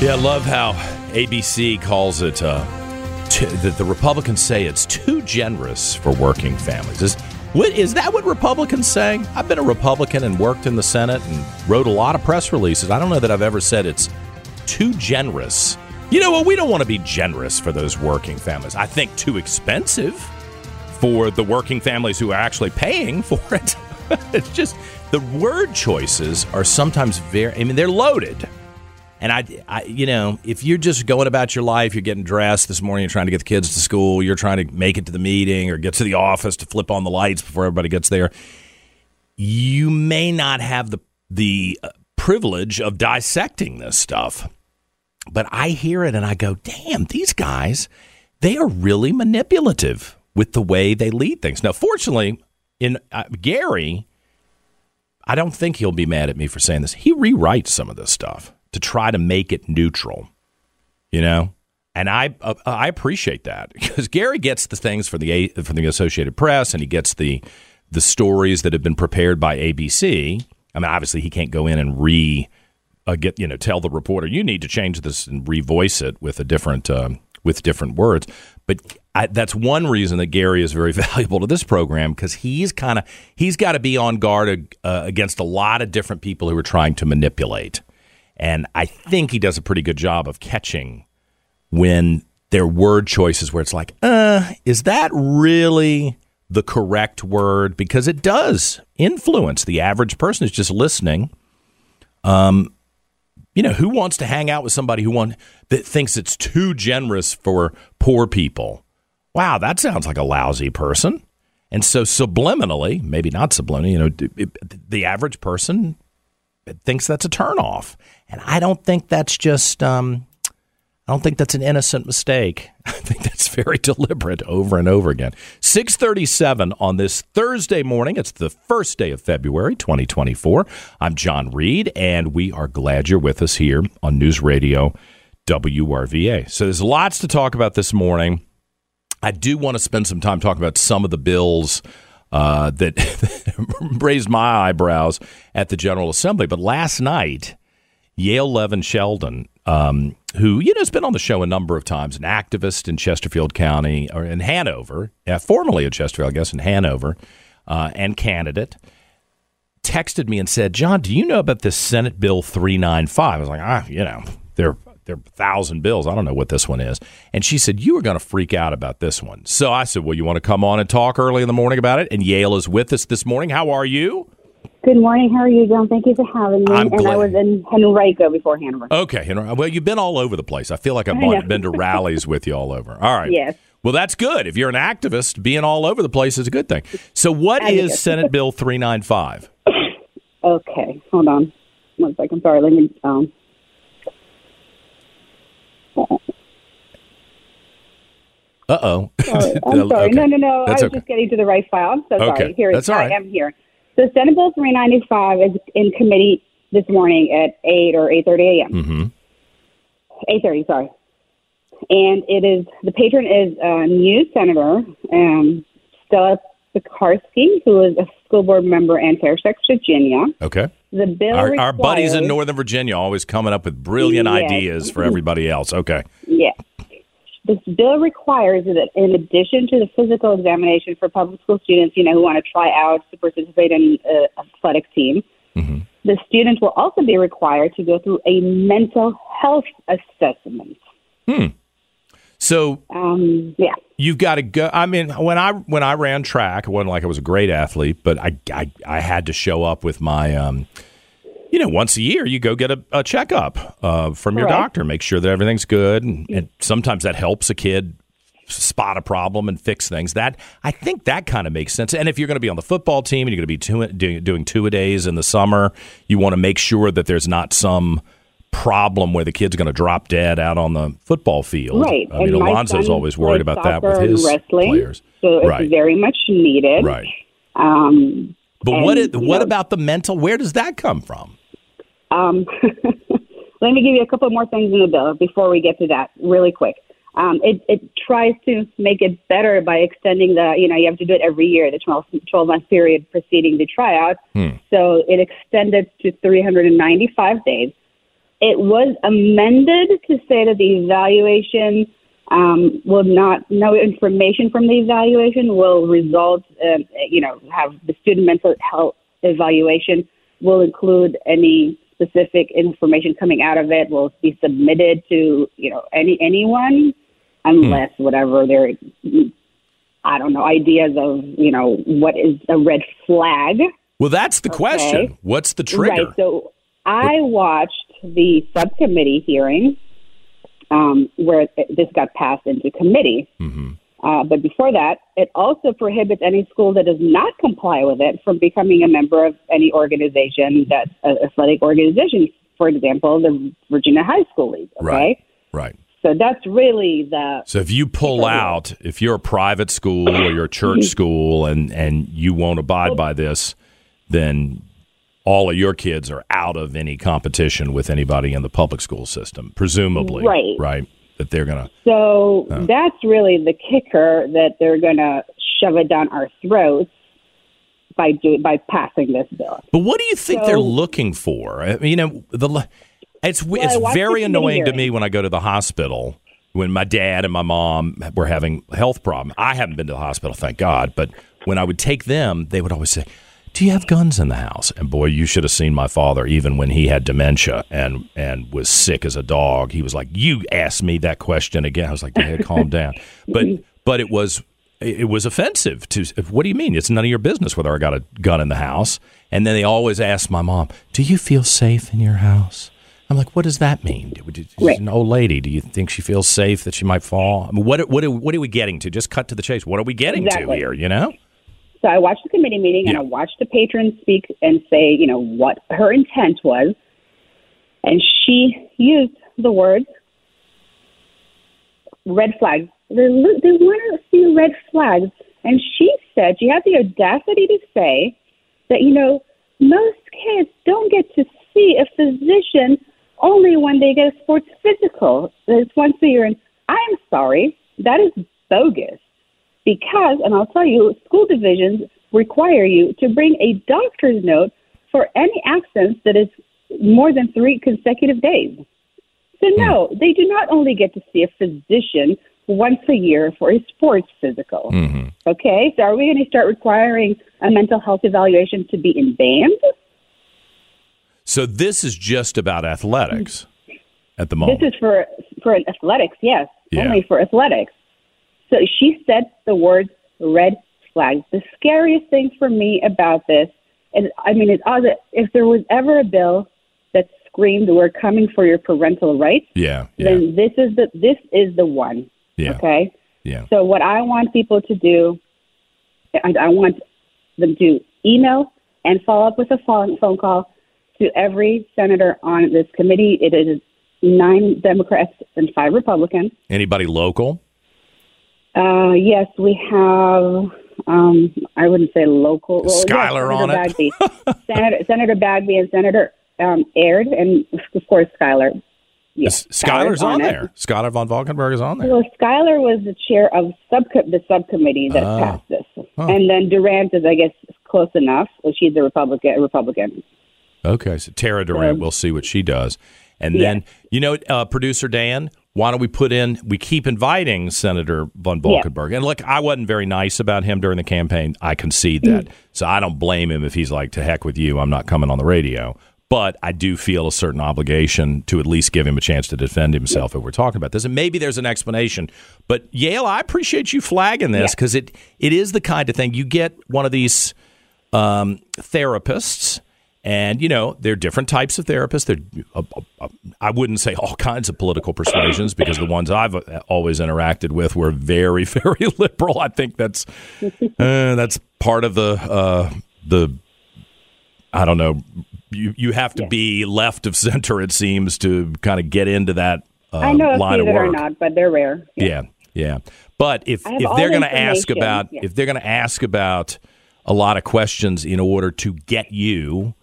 Yeah, I love how ABC calls it uh, that the Republicans say it's too generous for working families. Is what is that what Republicans say? I've been a Republican and worked in the Senate and wrote a lot of press releases. I don't know that I've ever said it's too generous. You know what? We don't want to be generous for those working families. I think too expensive for the working families who are actually paying for it. it's just the word choices are sometimes very. I mean, they're loaded. And I, I, you know, if you're just going about your life, you're getting dressed this morning, you're trying to get the kids to school, you're trying to make it to the meeting or get to the office to flip on the lights before everybody gets there, you may not have the the uh, privilege of dissecting this stuff. But I hear it and I go, "Damn, these guys, they are really manipulative with the way they lead things." Now, fortunately, in uh, Gary, I don't think he'll be mad at me for saying this. He rewrites some of this stuff to try to make it neutral, you know. And I uh, I appreciate that because Gary gets the things from the from the Associated Press and he gets the the stories that have been prepared by ABC. I mean, obviously he can't go in and re uh, get you know tell the reporter you need to change this and revoice it with a different um, with different words. But I, that's one reason that Gary is very valuable to this program because he's kind of he's got to be on guard uh, against a lot of different people who are trying to manipulate. And I think he does a pretty good job of catching when their word choices where it's like, uh, is that really the correct word? Because it does influence the average person who's just listening. Um, you know, who wants to hang out with somebody who want that thinks it's too generous for poor people? Wow, that sounds like a lousy person. And so subliminally, maybe not subliminally, you know, the average person thinks that's a turnoff. And I don't think that's just, um, I don't think that's an innocent mistake. I think that's very deliberate over and over again. 637 on this Thursday morning. It's the first day of February 2024. I'm John Reed, and we are glad you're with us here on News Radio WRVA. So there's lots to talk about this morning. I do want to spend some time talking about some of the bills uh, that raised my eyebrows at the General Assembly. But last night, Yael Levin Sheldon, um, who you know has been on the show a number of times, an activist in Chesterfield County or in Hanover, uh, formerly in Chesterfield, I guess, in Hanover, uh, and candidate, texted me and said, "John, do you know about this Senate Bill 395?" I was like, "Ah, you know, they're there are a thousand bills. I don't know what this one is. And she said, You are going to freak out about this one. So I said, Well, you want to come on and talk early in the morning about it? And Yael is with us this morning. How are you? Good morning. How are you, John? Thank you for having me. I'm and glad. I was in Henrico before Hanover. Okay. Henry. Well, you've been all over the place. I feel like I've been to rallies with you all over. All right. Yes. Well, that's good. If you're an activist, being all over the place is a good thing. So, what I is guess. Senate Bill 395? Okay. Hold on. One second. Sorry. Let me. Um, Uh oh. sorry. I'm sorry. No, no, no. That's I was okay. just getting to the right file. I'm so Okay. sorry. Here, That's all right. I am here. So Senate Bill 395 is in committee this morning at 8 or 8.30 a.m. Mm-hmm. 8.30, sorry. And it is, the patron is a new senator, um, Stella Pekarsky, who is a school board member in Fairfax, Virginia. Okay. The bill Our, our buddies in Northern Virginia always coming up with brilliant Yes. ideas for everybody else. Okay. Yes. This bill requires that in addition to the physical examination for public school students, you know, who want to try out to participate in an athletic team, the students will also be required to go through a mental health assessment. Hmm. So Um, yeah. you've got to go. I mean, when I when I ran track, it wasn't like I was a great athlete, but I I, I had to show up with my. Um, you know, once a year, you go get a, a checkup uh, from your Correct. doctor, make sure that everything's good, and, and sometimes that helps a kid spot a problem and fix things. That I think that kind of makes sense. And if you're going to be on the football team and you're going to be two, doing, doing two a days in the summer, you want to make sure that there's not some problem where the kid's going to drop dead out on the football field. Right. I mean, and Alonzo's always worried about that with his wrestling, players. So it's Right. very much needed. Right. Um, But what and, is, what know, about the mental? Where does that come from? Um, let me give you a couple more things in the bill before we get to that, really quick. Um, it, it tries to make it better by extending the, you know, you have to do it every year, the 12, 12 month period preceding the tryout. So it extended to 395 days. It was amended to say that the evaluation um, will not, no information from the evaluation will result, um, you know, have the student mental health evaluation will include any specific information coming out of it will be submitted to, you know, any anyone unless whatever their, I don't know, ideas of, you know, what is a red flag. Well, that's the question. What's the trigger? Right. So I watched the subcommittee hearing um, where this got passed into committee. Mm-hmm. Uh, but before that, it also prohibits any school that does not comply with it from becoming a member of any organization that uh, athletic organization. For example, the Virginia High School League. Okay, Right. Right. so that's really the So if you pull out, if you're a private school or you're a church school and, and you won't abide by this, then all of your kids are out of any competition with anybody in the public school system, presumably. Right. Right. That they're going to. So oh. that's really the kicker that they're going to shove it down our throats by do, by passing this bill. But what do you think So- they're looking for? I mean, you know, the it's Well, it's very annoying to me when I go to the hospital when my dad and my mom were having health problems. I haven't been to the hospital, thank God, but when I would take them, they would always say, "Do you have guns in the house?" And boy, you should have seen my father even when he had dementia and and was sick as a dog. He was like, "You asked me that question again." I was like, "Dad, calm down." But but it was it was offensive to what do you mean? It's none of your business whether i got a gun in the house. And then they always ask my mom do you feel safe in your house? I'm like what does that mean? She's an old lady. Do you think she feels safe that she might fall? I mean, what, what, what are we getting to? Just cut to the chase. What are we getting to here you know So I watched the committee meeting and I watched the patron speak and say, you know, what her intent was. And she used the words red flags. They, lo- they want to see red flags. And she said, she had the audacity to say that, you know, most kids don't get to see a physician only when they get a sports physical. It's once a year. And I'm sorry, that is bogus because, and I'll tell you, school divisions require you to bring a doctor's note for any absence that is more than three consecutive days. So, hmm. no, they do not only get to see a physician once a year for a sports physical. Mm-hmm. Okay, so are we going to start requiring a mental health evaluation to be in band? so this is just about athletics at the moment This is for for athletics, yes, Yeah. only for athletics. So she said the words red flag. The scariest thing for me about this, and I mean, it's odd that if there was ever a bill that screamed "We're coming for your parental rights," yeah yeah then this is the this is the one. yeah Okay. yeah So what I want people to do, I, I want them to email and follow up with a phone, phone call to every senator on this committee. It is nine Democrats and five Republicans. anybody local Uh, yes, we have. Um, I wouldn't say local. Is yes, on it? Senator, Senator Bagby and Senator um, Aird, and of course Schuyler. Yes, Schuyler's on it. there Schuyler VanValkenburg is on there Well, Schuyler was the chair of subco- the subcommittee that Oh. passed this, and then Durant is, I guess, close enough. Well, she's a Republican. Republican. Okay, so Tara Durant, Um, we'll see what she does. And Yeah. then, you know, uh, producer Dan, why don't we put in? We keep inviting Senator VanValkenburg, and look, I wasn't very nice about him during the campaign. I concede that, so I don't blame him if he's like, "To heck with you, I'm not coming on the radio." But I do feel a certain obligation to at least give him a chance to defend himself if we're talking about this. And maybe there's an explanation. But Yael, I appreciate you flagging this because it it is the kind of thing you get one of these um, therapists. And you know there are different types of therapists. There, uh, uh, I wouldn't say all kinds of political persuasions because the ones I've uh, always interacted with were very, very liberal. I think that's uh, that's part of the uh, the I don't know. You you have to be left of center. It seems to kind of get into that uh, I know a line of that work. are not, but they're rare. Yeah, yeah. But if if they're going to ask about yeah. if they're going to ask about a lot of questions in order to get you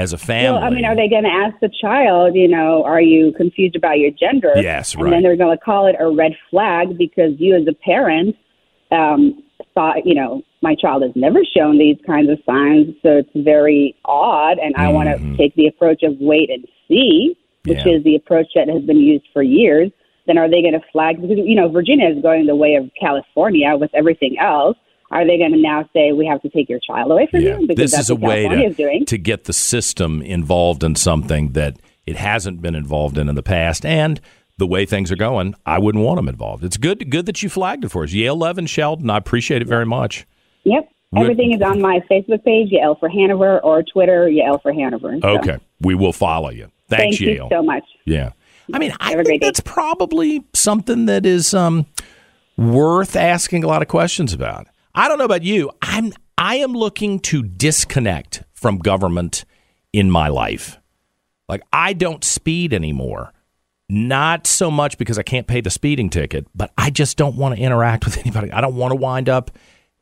as a family, Well, I mean, are they going to ask the child, you know, are you confused about your gender? Yes, And right. then they're going to call it a red flag because you, as a parent, um, thought, you know, my child has never shown these kinds of signs, so it's very odd, and I want to take the approach of wait and see, which Mm-hmm. Yeah. is the approach that has been used for years. Then are they going to flag? Because you know, Virginia is going the way of California with everything else. Are they going to now say we have to take your child away from Yeah. you? Because This is a way to, to get the system involved in something that it hasn't been involved in in the past. And the way things are going, I wouldn't want them involved. It's good good that you flagged it for us. Yael Levin Sheldon, I appreciate it very much. Yep. Everything is on my Facebook page, Yael for Hanover, or Twitter, Yael for Hanover. So, Okay. We will follow you. Thanks, Thank Yael. you so much. Yeah. I mean, I Have think that's probably something that is um, worth asking a lot of questions about. I don't know about you. I'm I am looking to disconnect from government in my life. Like I don't speed anymore. Not so much because I can't pay the speeding ticket, but I just don't want to interact with anybody. I don't want to wind up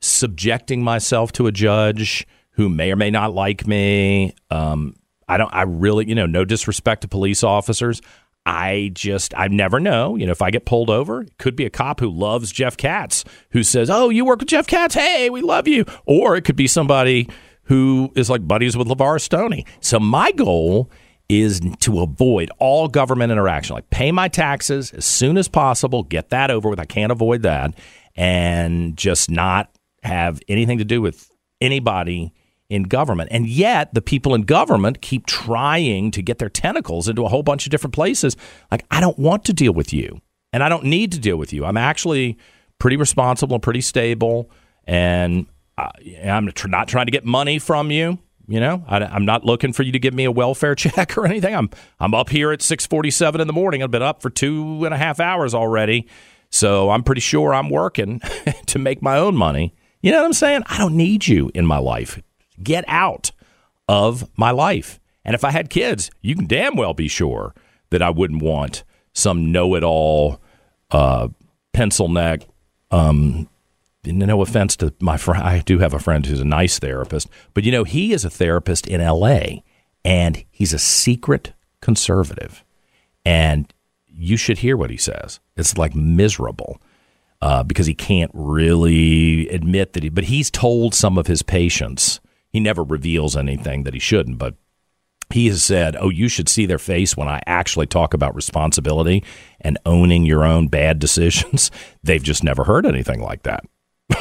subjecting myself to a judge who may or may not like me. Um, I don't. I really, you know, no disrespect to police officers. I just, I never know. You know, if I get pulled over, it could be a cop who loves Jeff Katz who says, "Oh, you work with Jeff Katz? Hey, we love you." Or it could be somebody who is like buddies with LeVar Stoney. So my goal is to avoid all government interaction. Like pay my taxes as soon as possible, get that over with. I can't avoid that, and just not have anything to do with anybody in government. And yet, the people in government keep trying to get their tentacles into a whole bunch of different places. Like, I don't want to deal with you, and I don't need to deal with you. I'm actually pretty responsible and pretty stable, and uh, I'm not trying to get money from you. You know, I, I'm not looking for you to give me a welfare check or anything. I'm I'm up here at 6:47 in the morning. I've been up for two and a half hours already, so I'm pretty sure I'm working to make my own money. You know what I'm saying? I don't need you in my life. Get out of my life. And if I had kids, you can damn well be sure that I wouldn't want some know-it-all, uh, pencil neck. Um, no offense to my friend, I do have a friend who's a nice therapist, but you know he is a therapist in L.A. and he's a secret conservative, and you should hear what he says. It's like miserable uh, because he can't really admit that he, but he's told some of his patients. He never reveals anything that he shouldn't, but he has said, "Oh, you should see their face when I actually talk about responsibility and owning your own bad decisions." They've just never heard anything like that.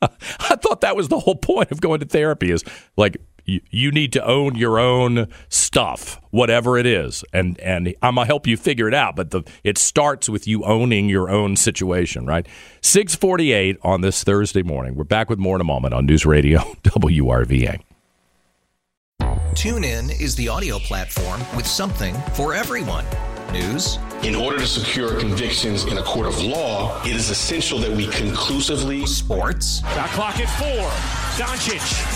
I thought that was the whole point of going to therapy is like you, you need to own your own stuff, whatever it is, and and I'm gonna help you figure it out. But the it starts with you owning your own situation, right? Six forty eight on this Thursday morning. We're back with more in a moment on News Radio WRVA. TuneIn is the audio platform with something for everyone. News, In order to secure convictions in a court of law, it is essential that we conclusively sports, Shot clock at four. Doncic.